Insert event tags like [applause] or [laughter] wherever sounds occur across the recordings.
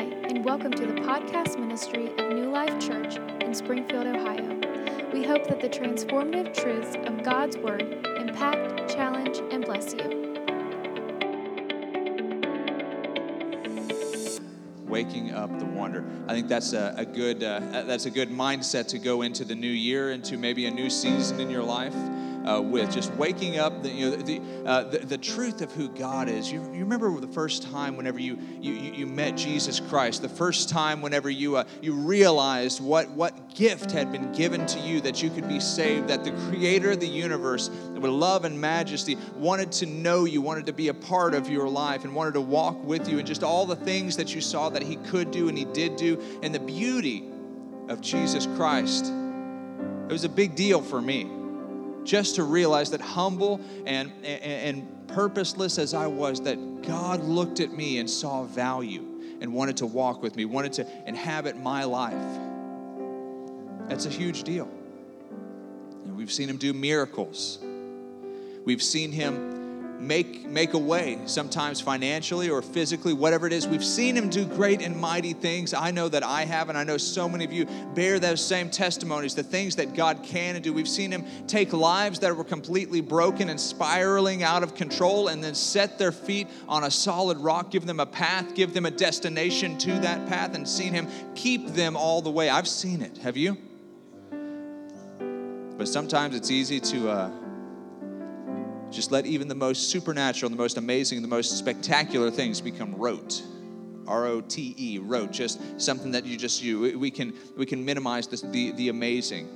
Hi, and welcome to the podcast ministry of New Life Church in Springfield, Ohio. We hope that the transformative truths of God's Word impact, challenge, and bless you. waking up the wonder. I think that's a, a good uh, that's a good mindset to go into the new year, into maybe a new season in your life uh, with just waking up the, you know, the, uh, the, the, truth of who God is. You, you remember the first time whenever you, you, you met Jesus Christ, the first time whenever you, uh, you realized what, what gift had been given to you that you could be saved, that the creator of the universe, with love and majesty, wanted to know you, wanted to be a part of your life, and wanted to walk with you, and just all the things that you saw that he could do and he did do, and the beauty of Jesus Christ. It was a big deal for me just to realize that humble and, and, and purposeless as I was, that God looked at me and saw value and wanted to walk with me, wanted to inhabit my life. That's a huge deal. And we've seen him do miracles. We've seen him make, make a way, sometimes financially or physically, whatever it is. We've seen him do great and mighty things. I know that I have, and I know so many of you bear those same testimonies, the things that God can and do. We've seen him take lives that were completely broken and spiraling out of control and then set their feet on a solid rock, give them a path, give them a destination to that path, and seen him keep them all the way. I've seen it. Have you? But sometimes it's easy to. Uh, just let even the most supernatural, the most amazing, the most spectacular things become rote. R O T E, rote, just something that you just you. We can we can minimize the the, the amazing.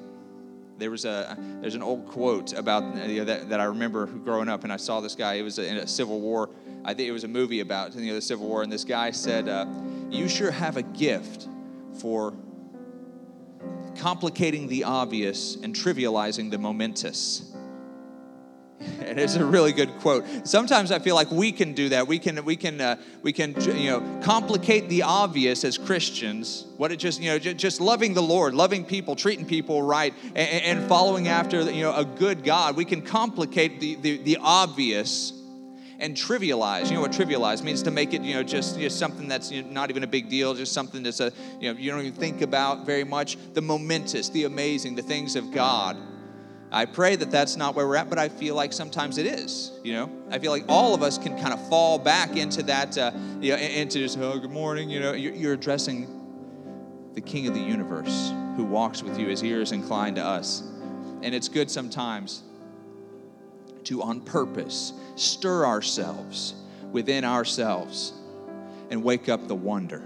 There was a there's an old quote about you know, that, that I remember growing up, and I saw this guy. It was in a Civil War. I think it was a movie about you know, the Civil War, and this guy said, uh, "You sure have a gift for complicating the obvious and trivializing the momentous." And it's a really good quote sometimes i feel like we can do that we can we can uh, we can you know complicate the obvious as christians what it just you know just loving the lord loving people treating people right and, and following after you know a good god we can complicate the the, the obvious and trivialize. You know what trivialize means to make it, you know, just, just something that's you know, not even a big deal, just something that's a, you know, you don't even think about very much. The momentous, the amazing, the things of God. I pray that that's not where we're at, but I feel like sometimes it is. You know, I feel like all of us can kind of fall back into that, uh, you know, into just oh, good morning. You know, you're, you're addressing the King of the universe who walks with you, his ears inclined to us, and it's good sometimes to, on purpose, stir ourselves within ourselves and wake up the wonder,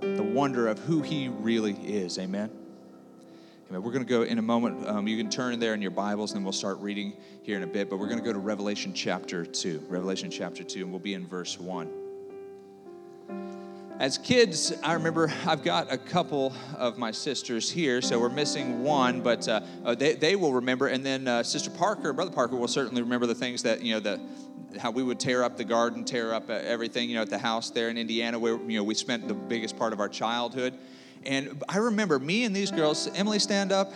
the wonder of who He really is. Amen. We're going to go in a moment. Um, you can turn there in your Bibles, and we'll start reading here in a bit. But we're going to go to Revelation chapter 2. Revelation chapter 2, and we'll be in verse 1. As kids, I remember I've got a couple of my sisters here, so we're missing one, but uh, uh, they, they will remember. And then uh, Sister Parker, Brother Parker, will certainly remember the things that, you know, the, how we would tear up the garden, tear up uh, everything, you know, at the house there in Indiana, where, you know, we spent the biggest part of our childhood. And I remember me and these girls, Emily, stand up.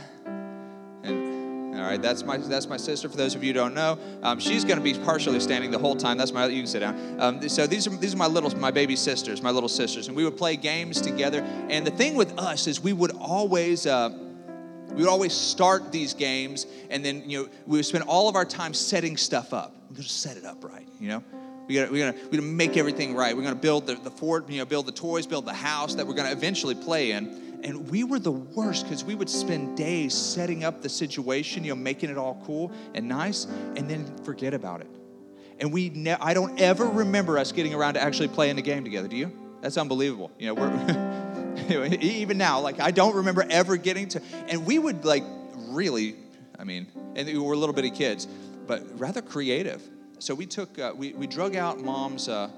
And, all right, that's my that's my sister. For those of you who don't know, um, she's going to be partially standing the whole time. That's my. You can sit down. Um, so these are these are my little my baby sisters, my little sisters, and we would play games together. And the thing with us is we would always. Uh, we would always start these games, and then you know we would spend all of our time setting stuff up. We're going to set it up right, you know. We gotta, we're gonna, we're gonna make everything right. We're gonna build the, the fort, you know, build the toys, build the house that we're gonna eventually play in. And we were the worst because we would spend days setting up the situation, you know, making it all cool and nice, and then forget about it. And we, ne- I don't ever remember us getting around to actually playing the game together. Do you? That's unbelievable. You know, we're [laughs] even now, like I don't remember ever getting to. And we would like really, I mean, and we were little bitty kids, but rather creative so we took, uh, we, we drug out mom's, uh,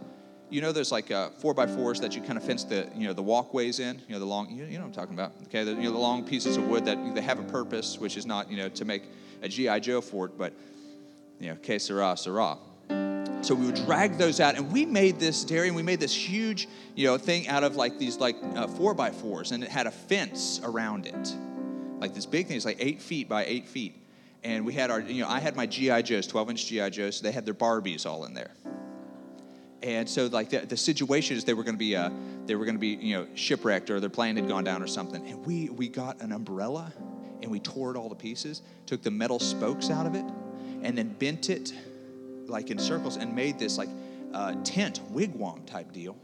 you know, there's like uh, four by fours that you kind of fence the, you know, the walkways in, you know, the long, you, you know I'm talking about, okay? The, you know, the long pieces of wood that they have a purpose, which is not, you know, to make a G.I. Joe fort, but, you know, que sera, sera. So we would drag those out, and we made this dairy, and we made this huge, you know, thing out of like these like uh, four by fours, and it had a fence around it, like this big thing. It's like eight feet by eight feet and we had our, you know, I had my GI Joes, 12 inch GI Joes. So they had their Barbies all in there, and so like the, the situation is they were going to be uh, they were going to be you know shipwrecked or their plane had gone down or something. And we we got an umbrella and we tore it all to pieces took the metal spokes out of it and then bent it like in circles and made this like uh, tent wigwam type deal.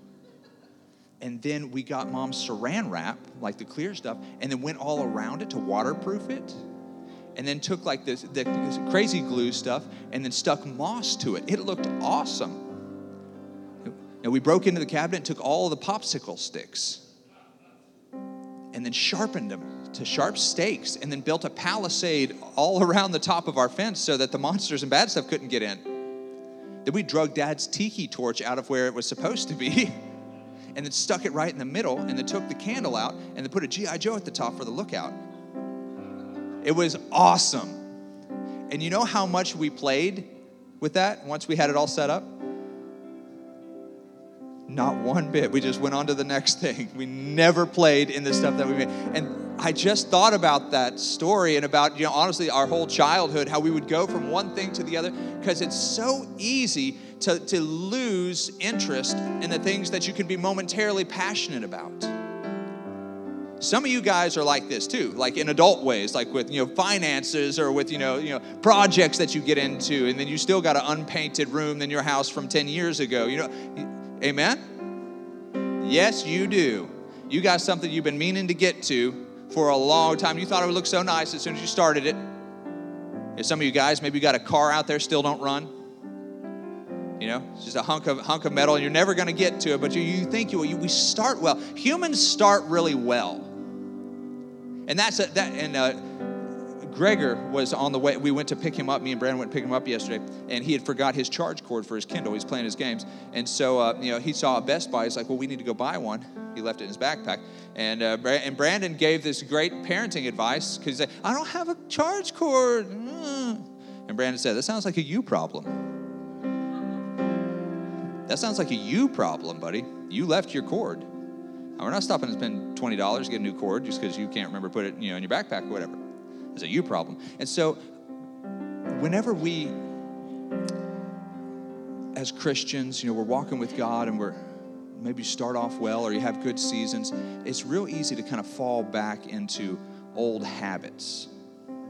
And then we got mom's saran wrap like the clear stuff and then went all around it to waterproof it and then took like this, the, this crazy glue stuff and then stuck moss to it it looked awesome and we broke into the cabinet and took all the popsicle sticks and then sharpened them to sharp stakes and then built a palisade all [laughs] around the top of our fence so that the monsters and bad stuff couldn't get in. Then we drug dad's tiki torch out of where it was supposed to be [laughs] and then stuck it right in the middle and then took the candle out and then put a G.I. Joe at the top for the lookout. It was awesome. And you know how much we played with that once we had it all set up? Not one bit. We just went on to the next [laughs] thing. We never played in the stuff that we made. And I just thought about that story and about, you know, honestly, our whole childhood, how we would go from one thing to the other, because it's so easy to, to lose interest in the things that you can be momentarily passionate about. Some of you guys are like this too, like in adult ways, like with you know finances or with you know you know projects that you get into, and then you still got an unpainted room in your house from 10 years ago. You know, Amen? Yes, you do. You got something you've been meaning to get to for a long time. You thought it would look so nice as soon as you started it. Some of you guys, maybe you got a car out there still don't run. You know, it's just a hunk of hunk of metal, and you're never going to get to it. But you, you think you, you we start well. Humans start really well, and that's a, that. And uh, Gregor was on the way. We went to pick him up. Me and Brandon went to pick him up yesterday, and he had forgot his charge cord for his Kindle. He's playing his games, and so uh, you know he saw a Best Buy. He's like, "Well, we need to go buy one." He left it in his backpack, and uh, and Brandon gave this great parenting advice because he said, "I don't have a charge cord," mm. and Brandon said, "That sounds like a you problem." That sounds like a you problem, buddy. You left your cord. Oh, we're not stopping to spend twenty dollars to get a new cord just because you can't remember to put it, you know, in your backpack or whatever. It's a you problem. And so, whenever we, as Christians, you know, we're walking with God and we're maybe start off well or you have good seasons, it's real easy to kind of fall back into old habits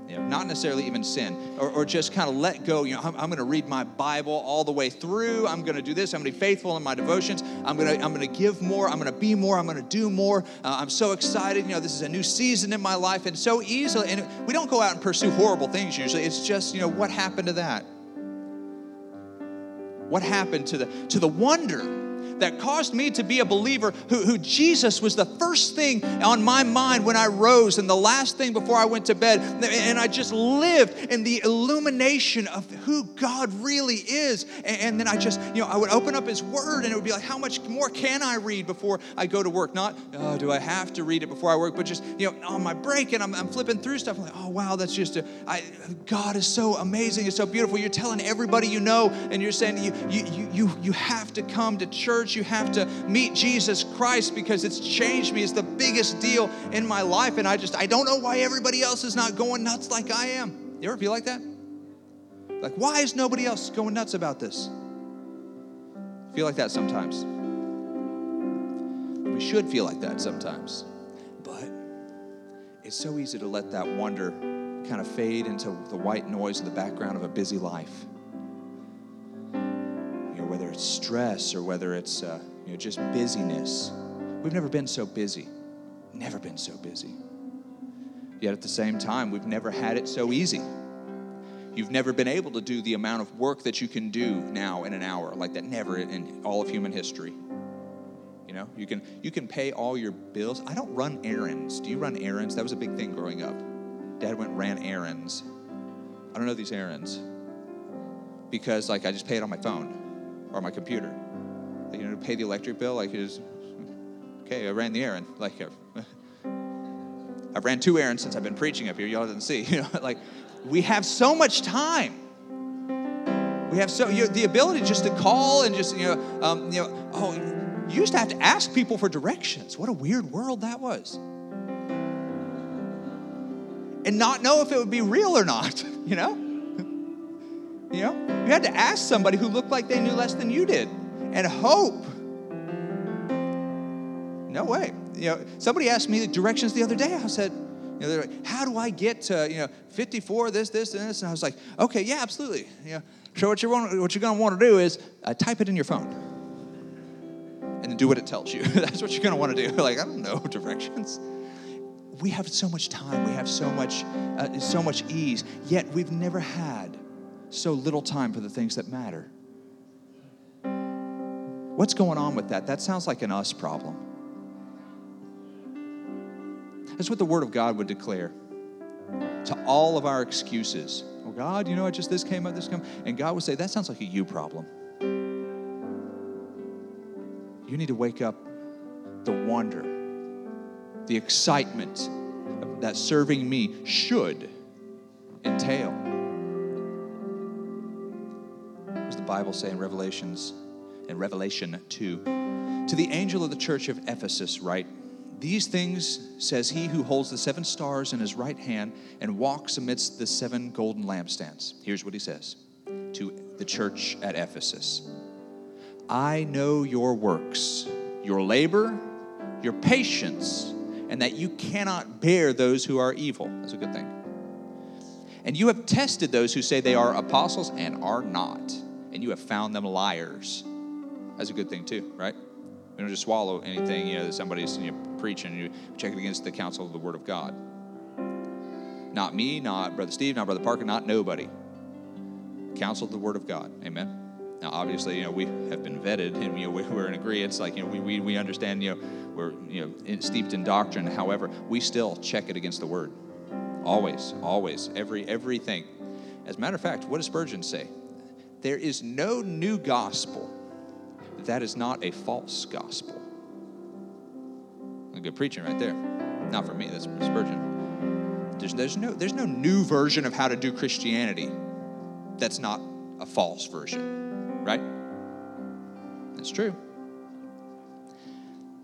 you know, not necessarily even sin, or, or just kind of let go. You know, I'm, I'm going to read my Bible all the way through. I'm going to do this. I'm going to be faithful in my devotions. I'm going to I'm going to give more. I'm going to be more. I'm going to do more. Uh, I'm so excited. You know, this is a new season in my life, and so easily. And we don't go out and pursue horrible things usually. It's just you know what happened to that. What happened to the to the wonder that caused me to be a believer who, who Jesus was the first thing on my mind when I rose and the last thing before I went to bed. And I just lived in the illumination of who God really is. And, and then I just, you know, I would open up His Word and it would be like, how much more can I read before I go to work? Not, oh, do I have to read it before I work, but just, you know, on my break and I'm, I'm flipping through stuff. I'm like, oh, wow, that's just, a, I, God is so amazing. It's so beautiful. You're telling everybody you know and you're saying you, you, you, you have to come to church church, you have to meet Jesus Christ because it's changed me. It's the biggest deal in my life. And I just, I don't know why everybody else is not going nuts like I am. You ever feel like that? Like, why is nobody else going nuts about this? I feel like that sometimes. We should feel like that sometimes. But it's so easy to let that wonder kind of fade into the white noise in the background of a busy life it's stress or whether it's uh, you know, just busyness. We've never been so busy, never been so busy. Yet at the same time, we've never had it so easy. You've never been able to do the amount of work that you can do now in an hour, like that never in all of human history. You know, you can you can pay all your bills. I don't run errands. Do you run errands? That was a big thing growing up. Dad went ran errands. I don't know these errands because like I just pay it on my phone or my computer. You know, to pay the electric bill, like is okay. I ran the errand. Like uh, [laughs] I've ran two errands since I've been preaching up here. Y'all didn't see. [laughs] You know, like we have so much time. We have so you know, the ability just to call and just you know, um, you know, oh, you used to have to ask people for directions. What a weird world that was. And not know if it would be real or not, [laughs] you know? You know, you had to ask somebody who looked like they knew less than you did. and hope. No way. You know, somebody asked me the directions the other day. I said, you know, like, how do I get to, you know, 54, this, this, and this? And I was like, okay, yeah, absolutely. You know, so what you're, what you're going to want to do is uh, type it in your phone and do what it tells you. [laughs] That's what you're going to want to do. [laughs] like, I don't know [laughs] directions. We have so much time. We have so much, uh, so much ease. Yet we've never had so little time for the things that matter. What's going on with that? That sounds like an us problem. That's what the Word of God would declare to all of our excuses. Oh, God, you know, I just this came up, this came, and God would say, that sounds like a you problem. You need to wake up the wonder, the excitement that serving me should entail. Bible say in Revelations, in Revelation 2? To the angel of the church of Ephesus, write, these things says he who holds the seven stars in his right hand and walks amidst the seven golden lampstands. Here's what he says to the church at Ephesus I know your works, your labor, your patience, and that you cannot bear those who are evil. That's a good thing. And you have tested those who say they are apostles and are not, and you have found them liars. That's a good thing, too, right? We don't just swallow anything, you know, that somebody's you know, preaching, you check it against the counsel of the Word of God. Not me, not Brother Steve, not Brother Parker, not nobody. Counsel of the Word of God. Amen. Now, obviously, you know, we have been vetted and, you know, we're in agreement. It's like, you know, we, we, we understand, you know, we're, you know, steeped in doctrine. However, we still check it against the Word. Always, always, every, everything. As a matter of fact, what does Spurgeon say? There is no new gospel that is not a false gospel. A good preaching right there. Not for me, that's Spurgeon. There's, there's, no, there's no new version of how to do Christianity that's not a false version, right? That's true.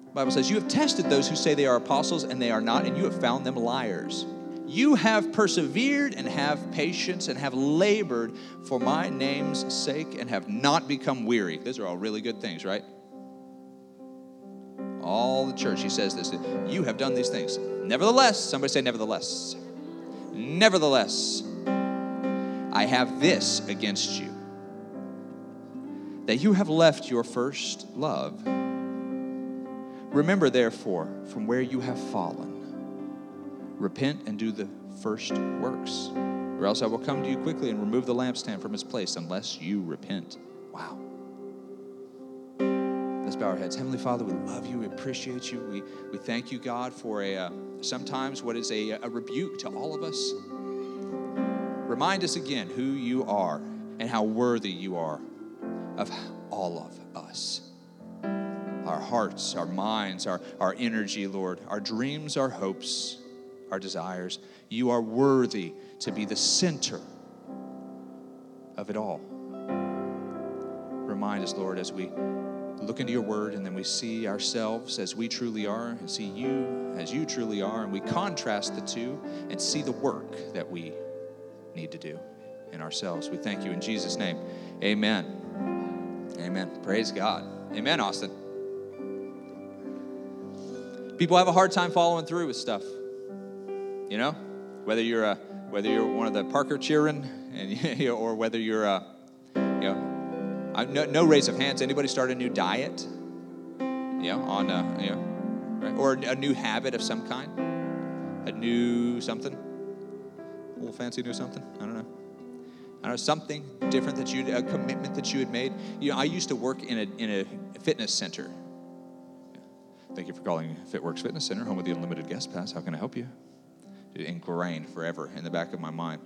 The Bible says, You have tested those who say they are apostles and they are not, and you have found them liars. You have persevered and have patience and have labored for my name's sake and have not become weary. Those are all really good things, right? All the church, he says this. You have done these things. Nevertheless, somebody say, nevertheless. Nevertheless, I have this against you that you have left your first love. Remember, therefore, from where you have fallen repent and do the first works, or else I will come to you quickly and remove the lampstand from its place unless you repent. Wow. Let's bow our heads. Heavenly Father, we love you. We appreciate you. We, we thank you, God, for a uh, sometimes what is a, a rebuke to all of us. Remind us again who you are and how worthy you are of all of us our hearts, our minds, our, our energy, Lord, our dreams, our hopes our desires. You are worthy to be the center of it all. Remind us, Lord, as we look into your word and then we see ourselves as we truly are and see you as you truly are, and we contrast the two and see the work that we need to do in ourselves. We thank you in Jesus' name. Amen. Amen. Praise God. Amen, Austin. People have a hard time following through with stuff. You know, whether you're a whether you're one of the Parker children, and [laughs] or whether you're a, you know, no, no raise of hands. Anybody start a new diet? You know, on a, you know, right? or a new habit of some kind, a new something, a little fancy new something. I don't know. I don't know something different that you a commitment that you had made. You know, I used to work in a in a fitness center. Thank you for calling FitWorks Fitness Center, home with the unlimited guest pass. How can I help you? Ingrained forever in the back of my mind.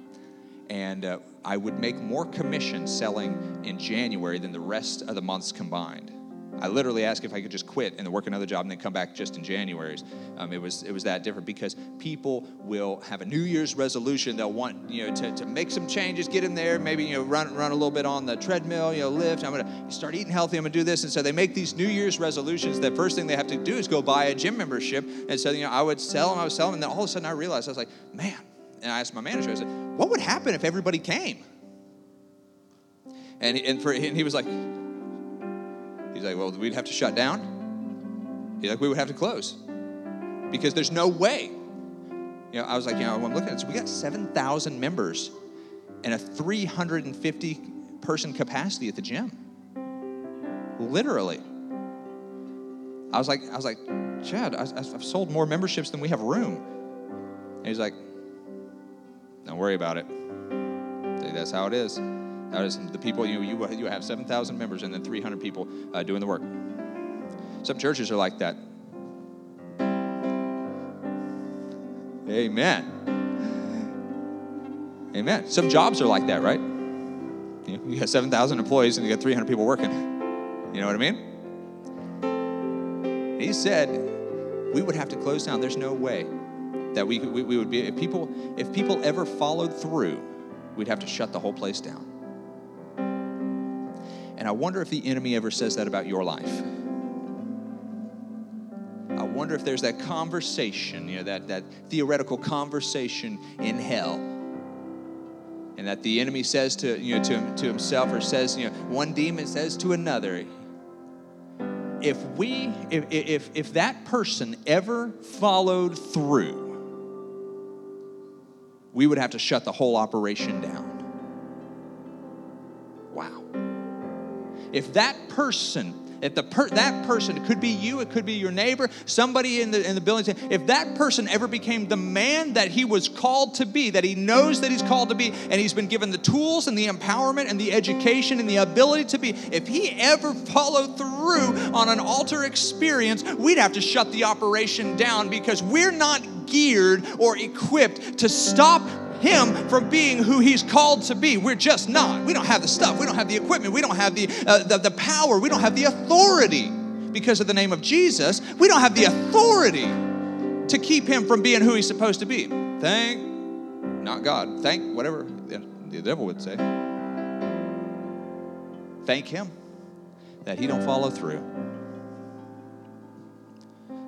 And uh, I would make more commission selling in January than the rest of the months combined. I literally asked if I could just quit and work another job and then come back just in January. Um, it was it was that different because people will have a New Year's resolution. They'll want you know to, to make some changes, get in there, maybe you know run run a little bit on the treadmill, you know lift. I'm gonna start eating healthy. I'm gonna do this, and so they make these New Year's resolutions. The first thing they have to do is go buy a gym membership. And so you know I would sell them, I was selling, them, and then all of a sudden I realized I was like, man. And I asked my manager, I said, what would happen if everybody came? And, and, for, and he was like, He's like, well, we'd have to shut down. He's like, we would have to close because there's no way. You know, I was like, you know, I'm looking at this. We got 7,000 members and a 350 person capacity at the gym. Literally. I was like, I was like, Chad, I, have sold more memberships than we have room. And he's like, don't worry about it. That's how it is. The people you you you have 7,000 members and then 300 people uh, doing the work. Some churches are like that. Amen. Amen. Some jobs are like that, right? You, you got 7,000 employees and you got 300 people working. You know what I mean? He said we would have to close down. There's no way that we, we, we would be, if people, if people ever followed through, we'd have to shut the whole place down. And I wonder if the enemy ever says that about your life. I wonder if there's that conversation, you know, that, that theoretical conversation in hell. And that the enemy says to, you know, to, to himself or says, you know, one demon says to another, if we if, if if that person ever followed through we would have to shut the whole operation down if that person if the per- that person, it could be you, it could be your neighbor, somebody in the in the building, if that person ever became the man that he was called to be, that he knows that he's called to be, and he's been given the tools and the empowerment and the education and the ability to be, if he ever followed through on an altar experience, we'd have to shut the operation down because we're not geared or equipped to stop him from being who he's called to be. We're just not. We don't have the stuff. We don't have the equipment. We don't have the, uh, the, the power. We don't have the authority because of the name of Jesus. We don't have the authority to keep him from being who he's supposed to be. Thank, not God. Thank whatever the devil would say. Thank him that he don't follow through.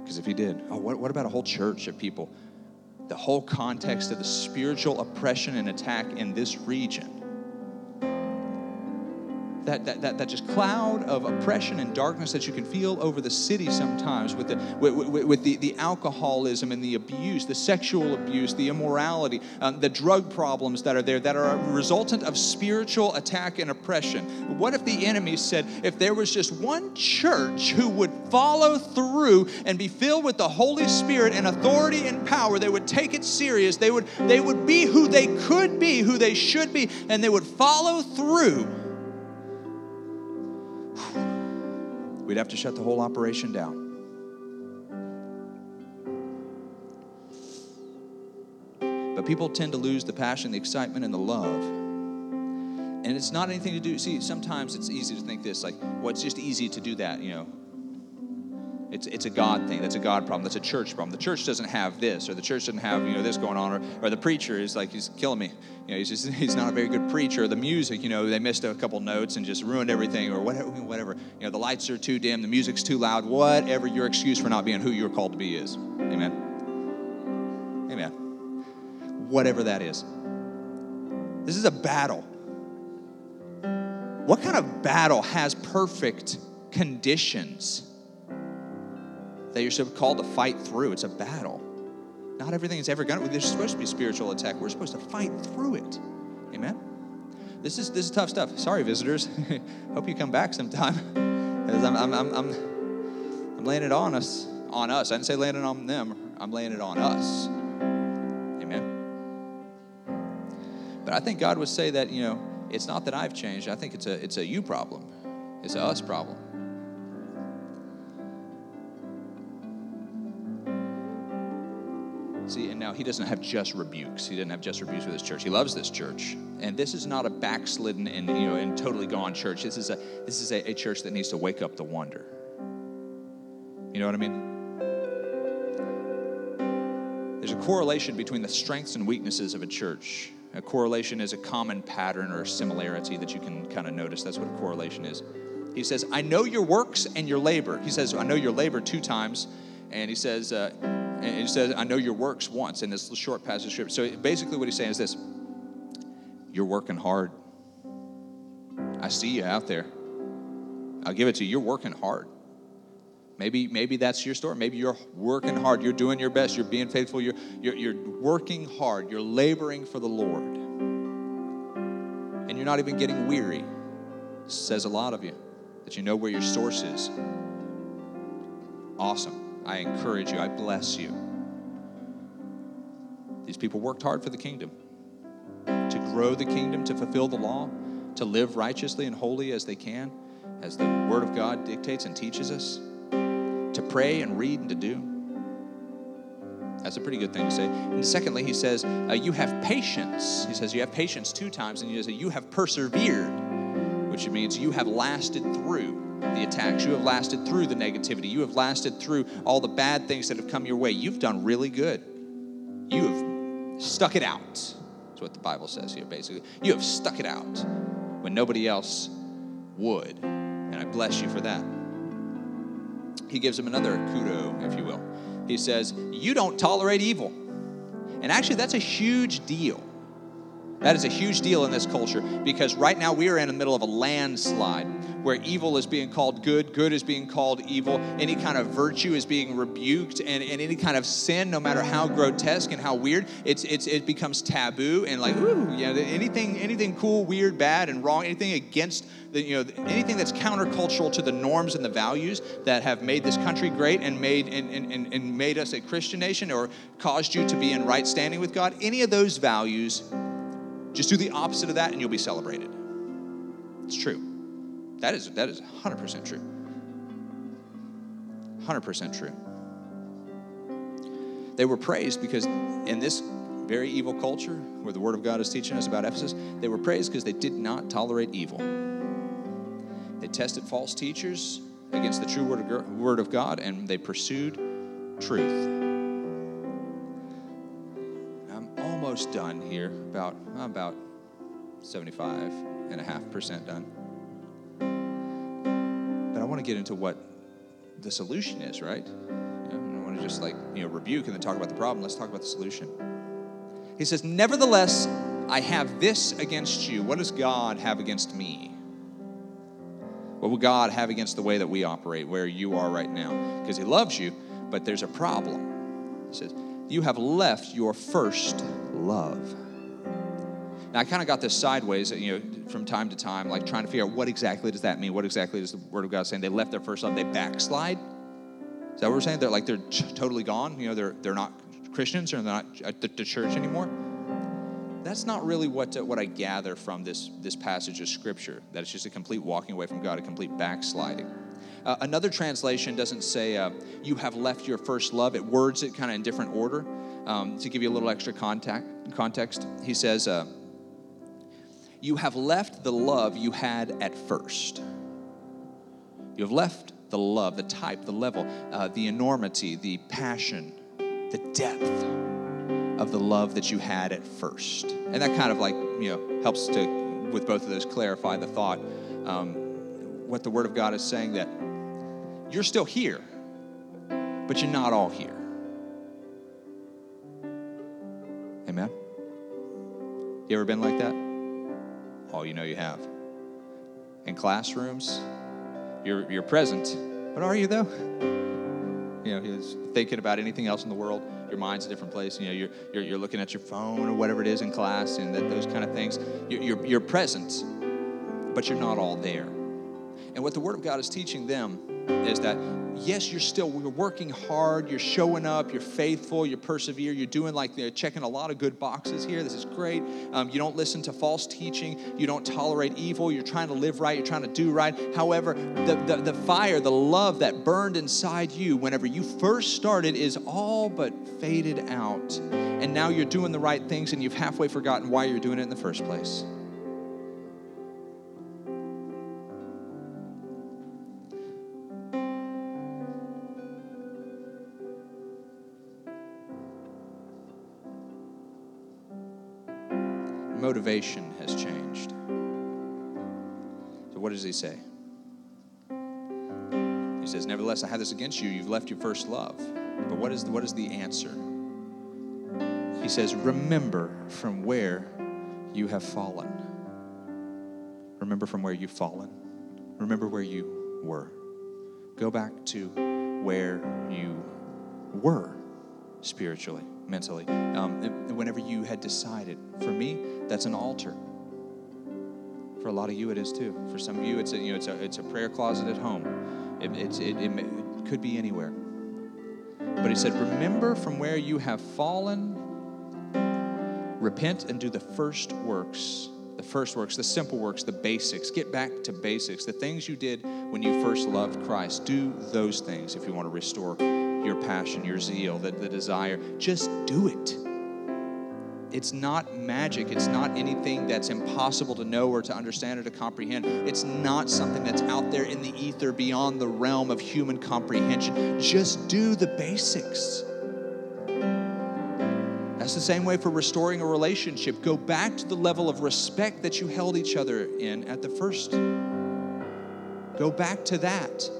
Because if he did, oh, what, what about a whole church of people the whole context of the spiritual oppression and attack in this region. That, that, that, that just cloud of oppression and darkness that you can feel over the city sometimes with the, with, with, with the, the alcoholism and the abuse, the sexual abuse, the immorality, um, the drug problems that are there that are a resultant of spiritual attack and oppression. What if the enemy said, if there was just one church who would follow through and be filled with the Holy Spirit and authority and power. They would take it serious. They would, they would be who they could be, who they should be, and they would follow through. We'd have to shut the whole operation down. But people tend to lose the passion, the excitement, and the love. And it's not anything to do. See, sometimes it's easy to think this, like, well, it's just easy to do that, you know. It's, it's a God thing. That's a God problem. That's a church problem. The church doesn't have this, or the church doesn't have you know this going on, or, or the preacher is like he's killing me. You know, he's just [laughs] he's not a very good preacher. The music, you know, they missed a couple notes and just ruined everything, or whatever. Whatever. You know, the lights are too dim, the music's too loud. Whatever your excuse for not being who you're called to be is. Amen. Amen. Whatever that is. This is a battle. What kind of battle has perfect conditions? That you're called to fight through. It's a battle. Not everything is ever going to, there's supposed to be spiritual attack. We're supposed to fight through it. Amen? This is, this is tough stuff. Sorry, visitors. [laughs] Hope you come back sometime. [laughs] I'm, I'm, I'm, I'm, I'm laying it on us. On us. I didn't say laying it on them. I'm laying it on us. Amen? But I think God would say that, you know, it's not that I've changed. I think it's a, it's a you problem. It's a us problem. See, and now he doesn't have just rebukes. He didn't have just rebukes with his church. He loves this church. And this is not a backslidden and you know and totally gone church. This is a this is a, a church that needs to wake up the wonder. You know what I mean? There's a correlation between the strengths and weaknesses of a church. A correlation is a common pattern or similarity that you can kind of notice. That's what a correlation is. He says, I know your works and your labor. He says, I know your labor two times. And he says, uh, and he says, I know your works once in this short passage of scripture. So basically, what he's saying is this You're working hard. I see you out there. I'll give it to you. You're working hard. Maybe, maybe that's your story. Maybe you're working hard. You're doing your best. You're being faithful. You're, you're, you're working hard. You're laboring for the Lord. And you're not even getting weary. Says a lot of you that you know where your source is. Awesome. I encourage you. I bless you. These people worked hard for the kingdom to grow the kingdom, to fulfill the law, to live righteously and holy as they can, as the Word of God dictates and teaches us to pray and read and to do. That's a pretty good thing to say. And secondly, he says, uh, You have patience. He says, You have patience two times, and he says, You have persevered, which means you have lasted through the attacks. You have lasted through the negativity. You have lasted through all the bad things that have come your way. You've done really good. You have stuck it out. That's what the Bible says here, basically. You have stuck it out when nobody else would. And I bless you for that he gives him another kudo, if you will. He says, You don't tolerate evil. And actually, that's a huge deal. That is a huge deal in this culture because right now we are in the middle of a landslide where evil is being called good, good is being called evil, any kind of virtue is being rebuked, and, and any kind of sin, no matter how grotesque and how weird, it's, it's, it becomes taboo and like, ooh, yeah, anything, anything cool, weird, bad, and wrong, anything against the, you know, anything that's countercultural to the norms and the values that have made this country great and made, and, and, and made us a Christian nation or caused you to be in right standing with God, any of those values, just do the opposite of that and you'll be celebrated. It's true. That is, that is 100% true. 100% true. They were praised because in this very evil culture where the Word of God is teaching us about Ephesus, they were praised because they did not tolerate evil. They tested false teachers against the true Word of God and they pursued truth. Almost done here, about, about 75 and a half percent done But I want to get into what the solution is, right? I want to just like, you know, rebuke and then talk about the problem. Let's talk about the solution. He says, Nevertheless, I have this against you. What does God have against me? What will God have against the way that we operate, where you are right now? Because He loves you, but there's a problem. He says, You have left your first love. Now, I kind of got this sideways, you know, from time to time, like trying to figure out what exactly does that mean? What exactly is the Word of God saying? They left their first love, they backslide. Is that what we're saying? They're like they're t- totally gone. You know, they're they're not Christians or they're not at the, the church anymore. That's not really what uh, what I gather from this this passage of Scripture. That it's just a complete walking away from God, a complete backsliding. Uh, another translation doesn't say uh, you have left your first love. It words it kind of in different order um, to give you a little extra contact, context. He says. Uh, you have left the love you had at first. You have left the love, the type, the level, uh, the enormity, the passion, the depth of the love that you had at first. And that kind of like, you know, helps to, with both of those, clarify the thought. Um, what the Word of God is saying that you're still here, but you're not all here. Amen? You ever been like that? Oh, you know you have. In classrooms, you're, you're present, but are you though? You know, he's thinking about anything else in the world. Your mind's a different place. You know, you're, you're, you're looking at your phone or whatever it is in class and that, those kind of things. You're, you're, you're present, but you're not all there. And what the Word of God is teaching them is that yes, you're still you're working hard, you're showing up, you're faithful, you're persevere, you're doing like you're checking a lot of good boxes here. This is great. Um, you don't listen to false teaching, you don't tolerate evil, you're trying to live right, you're trying to do right. However, the, the, the fire, the love that burned inside you whenever you first started is all but faded out. And now you're doing the right things and you've halfway forgotten why you're doing it in the first place. Motivation has changed. So, what does he say? He says, Nevertheless, I have this against you. You've left your first love. But what is, what is the answer? He says, Remember from where you have fallen. Remember from where you've fallen. Remember where you were. Go back to where you were spiritually, mentally. Um, whenever you had decided. For me, that's an altar. For a lot of you, it is too. For some of you, it's a, you know, it's a, it's a prayer closet at home. It, it's, it, it, it could be anywhere. But he said, Remember from where you have fallen, repent and do the first works. The first works, the simple works, the basics. Get back to basics. The things you did when you first loved Christ. Do those things if you want to restore your passion, your zeal, the, the desire. Just do it. It's not magic. It's not anything that's impossible to know or to understand or to comprehend. It's not something that's out there in the ether beyond the realm of human comprehension. Just do the basics. That's the same way for restoring a relationship. Go back to the level of respect that you held each other in at the first. Go back to that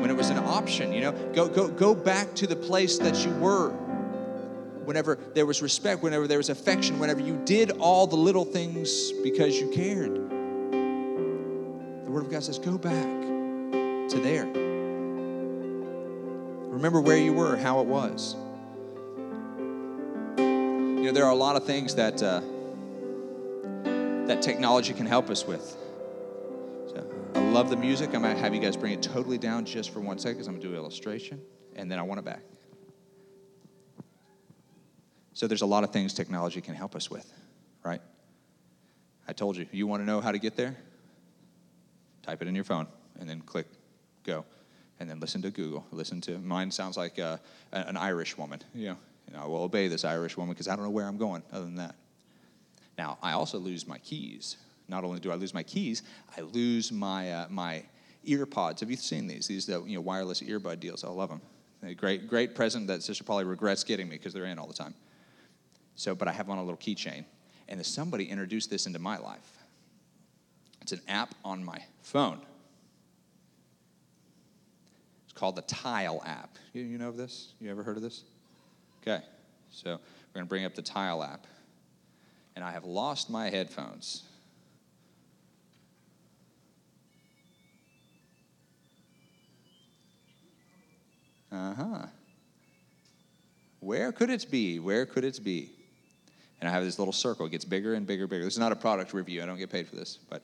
when it was an option, you know. Go, go, go back to the place that you were whenever there was respect, whenever there was affection, whenever you did all the little things because you cared. The Word of God says, go back to there. Remember where you were, how it was. You know, there are a lot of things that uh, that technology can help us with. Love the music. I'm gonna have you guys bring it totally down just for one second because I'm gonna do an illustration, and then I want it back. So there's a lot of things technology can help us with, right? I told you, you want to know how to get there? Type it in your phone and then click go. And then listen to Google. Listen to mine sounds like uh, an Irish woman. You know, you know, I will obey this Irish woman because I don't know where I'm going other than that. Now, I also lose my keys. Not only do I lose my keys, I lose my, uh, my ear pods. Have you seen these? These uh, you know, wireless earbud deals. I love them. A great, great present that Sister Polly regrets getting me because they're in all the time. So, but I have on a little keychain. And somebody introduced this into my life. It's an app on my phone. It's called the Tile app. You, you know of this? You ever heard of this? Okay. So we're going to bring up the Tile app. And I have lost my headphones. Uh huh. Where could it be? Where could it be? And I have this little circle. It gets bigger and bigger and bigger. This is not a product review. I don't get paid for this, but.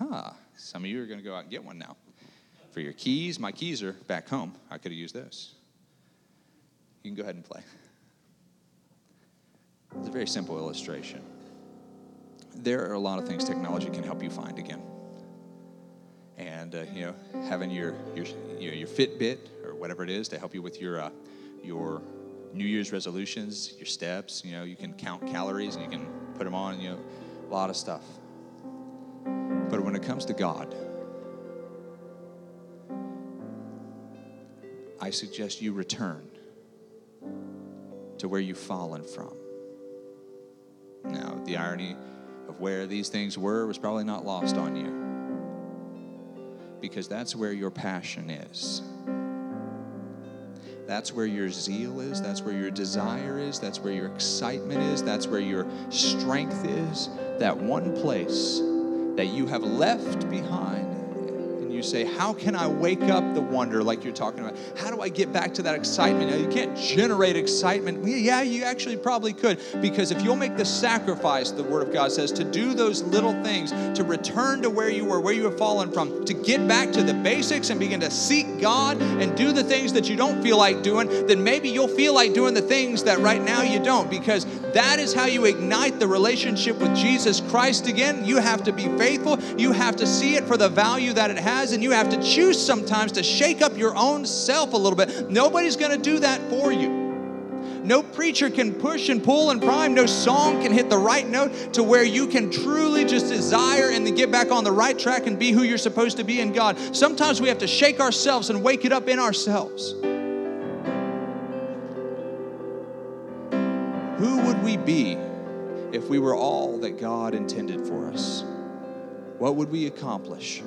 Aha. Some of you are going to go out and get one now. For your keys, my keys are back home. I could have used this. You can go ahead and play. It's a very simple illustration there are a lot of things technology can help you find again. And uh, you know, having your your you know, your Fitbit or whatever it is to help you with your uh, your New Year's resolutions, your steps. You know, you can count calories and you can put them on. You know, a lot of stuff. But when it comes to God, I suggest you return to where you've fallen from. Now, the irony of where these things were was probably not lost on you. Because that's where your passion is. That's where your zeal is. That's where your desire is. That's where your excitement is. That's where your strength is. That one place that you have left behind you say, How can I wake up the wonder like you're talking about? How do I get back to that excitement? Now, you can't generate excitement. Yeah, you actually probably could, because if you'll make the sacrifice, the Word of God says, to do those little things, to return to where you were, where you have fallen from, to get back to the basics and begin to seek God and do the things that you don't feel like doing, then maybe you'll feel like doing the things that right now you don't, because that is how you ignite the relationship with Jesus Christ again. You have to be faithful, you have to see it for the value that it has and you have to choose sometimes to shake up your own self a little bit. Nobody's going to do that for you. No preacher can push and pull and prime. No song can hit the right note to where you can truly just desire and then get back on the right track and be who you're supposed to be in God. Sometimes we have to shake ourselves and wake it up in ourselves. We be if we were all that God intended for us? What would we accomplish?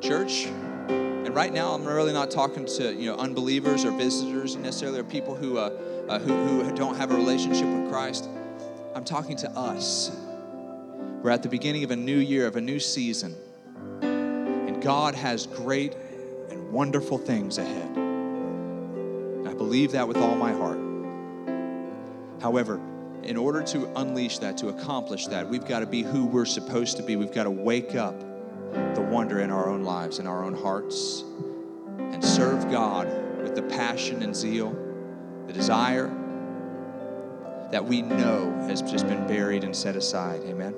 church and right now, I'm really not talking to you know unbelievers or visitors necessarily, or people who uh, uh, who, who don't have a relationship with Christ. I'm talking to us. We're at the beginning of a new year, of a new season, and God has great and wonderful things ahead. Believe that with all my heart. However, in order to unleash that, to accomplish that, we've got to be who we're supposed to be. We've got to wake up the wonder in our own lives, in our own hearts, and serve God with the passion and zeal, the desire that we know has just been buried and set aside. Amen.